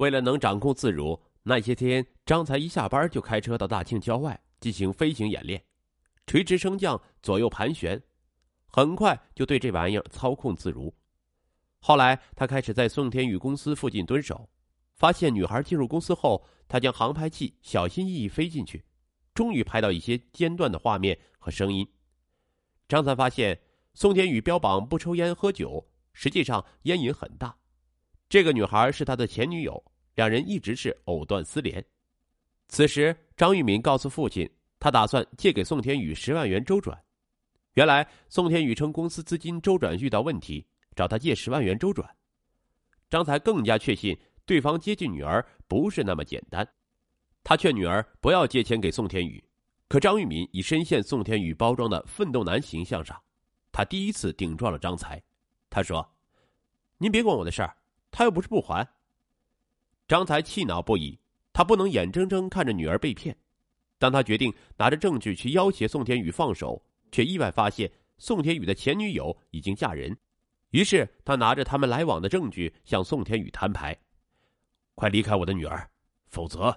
为了能掌控自如，那些天张才一下班就开车到大庆郊外进行飞行演练，垂直升降，左右盘旋，很快就对这玩意儿操控自如。后来他开始在宋天宇公司附近蹲守，发现女孩进入公司后，他将航拍器小心翼翼飞进去，终于拍到一些间断的画面和声音。张才发现宋天宇标榜不抽烟喝酒，实际上烟瘾很大。这个女孩是他的前女友，两人一直是藕断丝连。此时，张玉敏告诉父亲，他打算借给宋天宇十万元周转。原来，宋天宇称公司资金周转遇到问题，找他借十万元周转。张才更加确信对方接近女儿不是那么简单，他劝女儿不要借钱给宋天宇。可张玉敏已深陷宋天宇包装的奋斗男形象上，他第一次顶撞了张才。他说：“您别管我的事儿，他又不是不还。”张才气恼不已，他不能眼睁睁看着女儿被骗。当他决定拿着证据去要挟宋天宇放手，却意外发现宋天宇的前女友已经嫁人。于是他拿着他们来往的证据向宋天宇摊牌：“快离开我的女儿，否则……”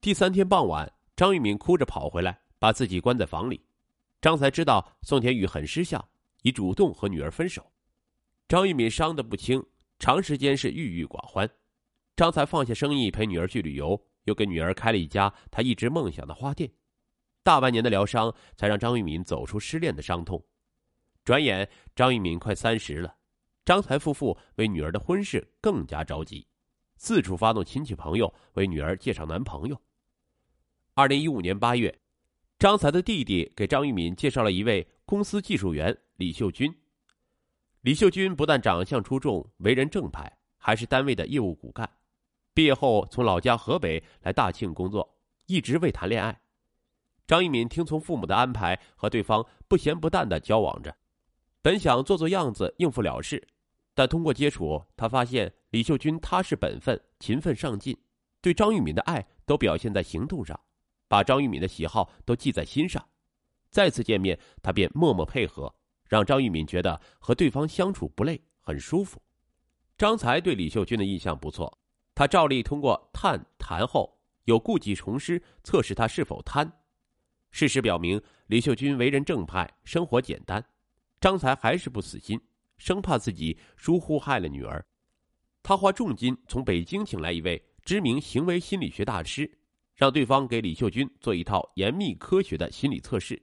第三天傍晚。张玉敏哭着跑回来，把自己关在房里。张才知道宋天宇很失相，已主动和女儿分手。张玉敏伤得不轻，长时间是郁郁寡欢。张才放下生意陪女儿去旅游，又给女儿开了一家他一直梦想的花店。大半年的疗伤，才让张玉敏走出失恋的伤痛。转眼，张玉敏快三十了，张才夫妇为女儿的婚事更加着急，四处发动亲戚朋友为女儿介绍男朋友。二零一五年八月，张才的弟弟给张玉敏介绍了一位公司技术员李秀军。李秀军不但长相出众，为人正派，还是单位的业务骨干。毕业后从老家河北来大庆工作，一直未谈恋爱。张玉敏听从父母的安排，和对方不咸不淡的交往着。本想做做样子应付了事，但通过接触，他发现李秀军踏实本分、勤奋上进，对张玉敏的爱都表现在行动上。把张玉敏的喜好都记在心上，再次见面，他便默默配合，让张玉敏觉得和对方相处不累，很舒服。张才对李秀军的印象不错，他照例通过探谈后有故技重施，测试他是否贪。事实表明，李秀军为人正派，生活简单。张才还是不死心，生怕自己疏忽害了女儿，他花重金从北京请来一位知名行为心理学大师。让对方给李秀军做一套严密科学的心理测试。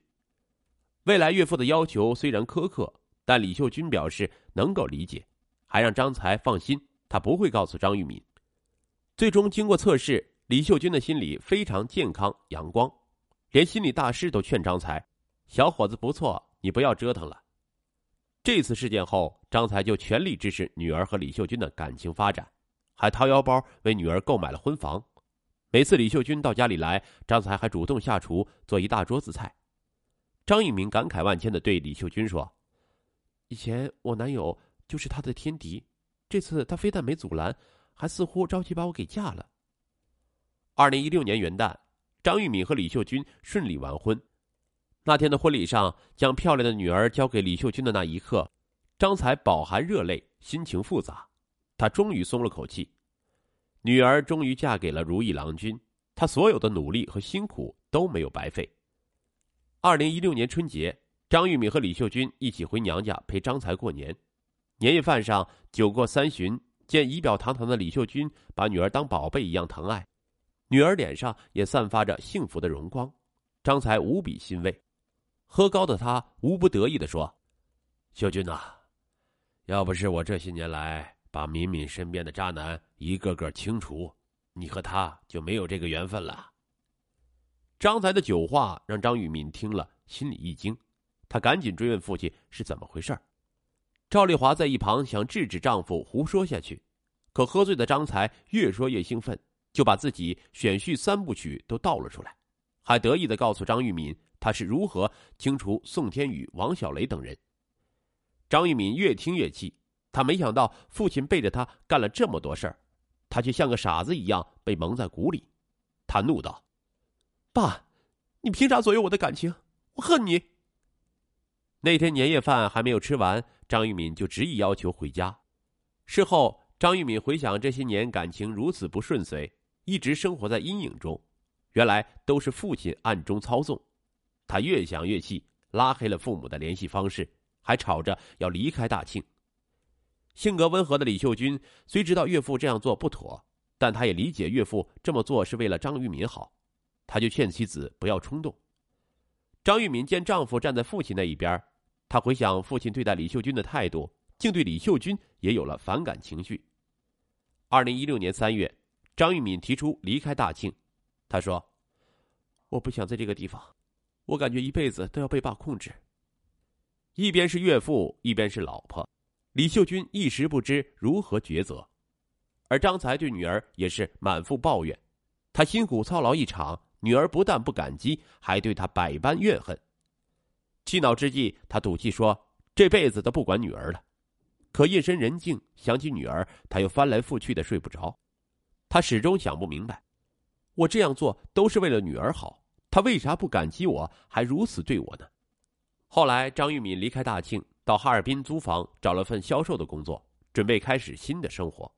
未来岳父的要求虽然苛刻，但李秀军表示能够理解，还让张才放心，他不会告诉张玉敏。最终经过测试，李秀军的心理非常健康阳光，连心理大师都劝张才：“小伙子不错，你不要折腾了。”这次事件后，张才就全力支持女儿和李秀军的感情发展，还掏腰包为女儿购买了婚房。每次李秀军到家里来，张才还主动下厨做一大桌子菜。张一鸣感慨万千的对李秀军说：“以前我男友就是她的天敌，这次他非但没阻拦，还似乎着急把我给嫁了。”二零一六年元旦，张玉敏和李秀军顺利完婚。那天的婚礼上，将漂亮的女儿交给李秀军的那一刻，张才饱含热泪，心情复杂，他终于松了口气。女儿终于嫁给了如意郎君，他所有的努力和辛苦都没有白费。二零一六年春节，张玉敏和李秀军一起回娘家陪张才过年。年夜饭上，酒过三巡，见仪表堂堂的李秀军把女儿当宝贝一样疼爱，女儿脸上也散发着幸福的荣光，张才无比欣慰。喝高的他无不得意的说：“秀军呐，要不是我这些年来……”把敏敏身边的渣男一个个清除，你和他就没有这个缘分了。张才的酒话让张玉敏听了心里一惊，她赶紧追问父亲是怎么回事赵丽华在一旁想制止丈夫胡说下去，可喝醉的张才越说越兴奋，就把自己选婿三部曲都倒了出来，还得意的告诉张玉敏他是如何清除宋天宇、王小雷等人。张玉敏越听越气。他没想到父亲背着他干了这么多事儿，他却像个傻子一样被蒙在鼓里。他怒道：“爸，你凭啥左右我的感情？我恨你！”那天年夜饭还没有吃完，张玉敏就执意要求回家。事后，张玉敏回想这些年感情如此不顺遂，一直生活在阴影中，原来都是父亲暗中操纵。他越想越气，拉黑了父母的联系方式，还吵着要离开大庆。性格温和的李秀君虽知道岳父这样做不妥，但他也理解岳父这么做是为了张玉敏好，他就劝妻子不要冲动。张玉敏见丈夫站在父亲那一边，她回想父亲对待李秀君的态度，竟对李秀君也有了反感情绪。二零一六年三月，张玉敏提出离开大庆，她说：“我不想在这个地方，我感觉一辈子都要被爸控制。”一边是岳父，一边是老婆。李秀君一时不知如何抉择，而张才对女儿也是满腹抱怨。他辛苦操劳一场，女儿不但不感激，还对他百般怨恨。气恼之际，他赌气说：“这辈子都不管女儿了。”可夜深人静，想起女儿，他又翻来覆去的睡不着。他始终想不明白，我这样做都是为了女儿好，他为啥不感激我，还如此对我呢？后来，张玉敏离开大庆。到哈尔滨租房，找了份销售的工作，准备开始新的生活。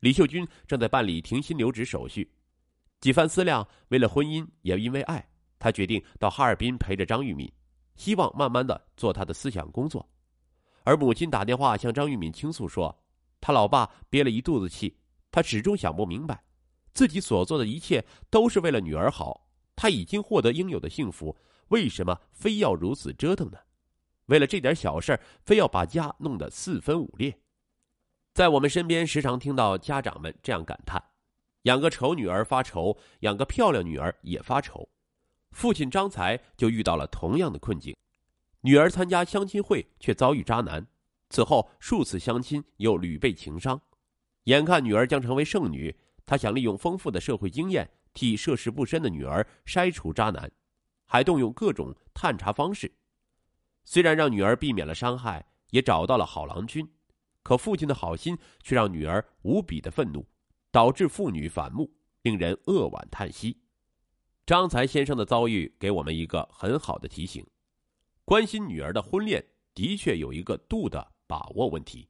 李秀君正在办理停薪留职手续。几番思量，为了婚姻，也因为爱，他决定到哈尔滨陪着张玉敏，希望慢慢的做他的思想工作。而母亲打电话向张玉敏倾诉说，他老爸憋了一肚子气，他始终想不明白，自己所做的一切都是为了女儿好，他已经获得应有的幸福，为什么非要如此折腾呢？为了这点小事非要把家弄得四分五裂。在我们身边，时常听到家长们这样感叹：养个丑女儿发愁，养个漂亮女儿也发愁。父亲张才就遇到了同样的困境，女儿参加相亲会却遭遇渣男，此后数次相亲又屡被情伤。眼看女儿将成为剩女，他想利用丰富的社会经验替涉世不深的女儿筛除渣男，还动用各种探查方式。虽然让女儿避免了伤害，也找到了好郎君，可父亲的好心却让女儿无比的愤怒，导致妇女反目，令人扼腕叹息。张才先生的遭遇给我们一个很好的提醒：关心女儿的婚恋的确有一个度的把握问题。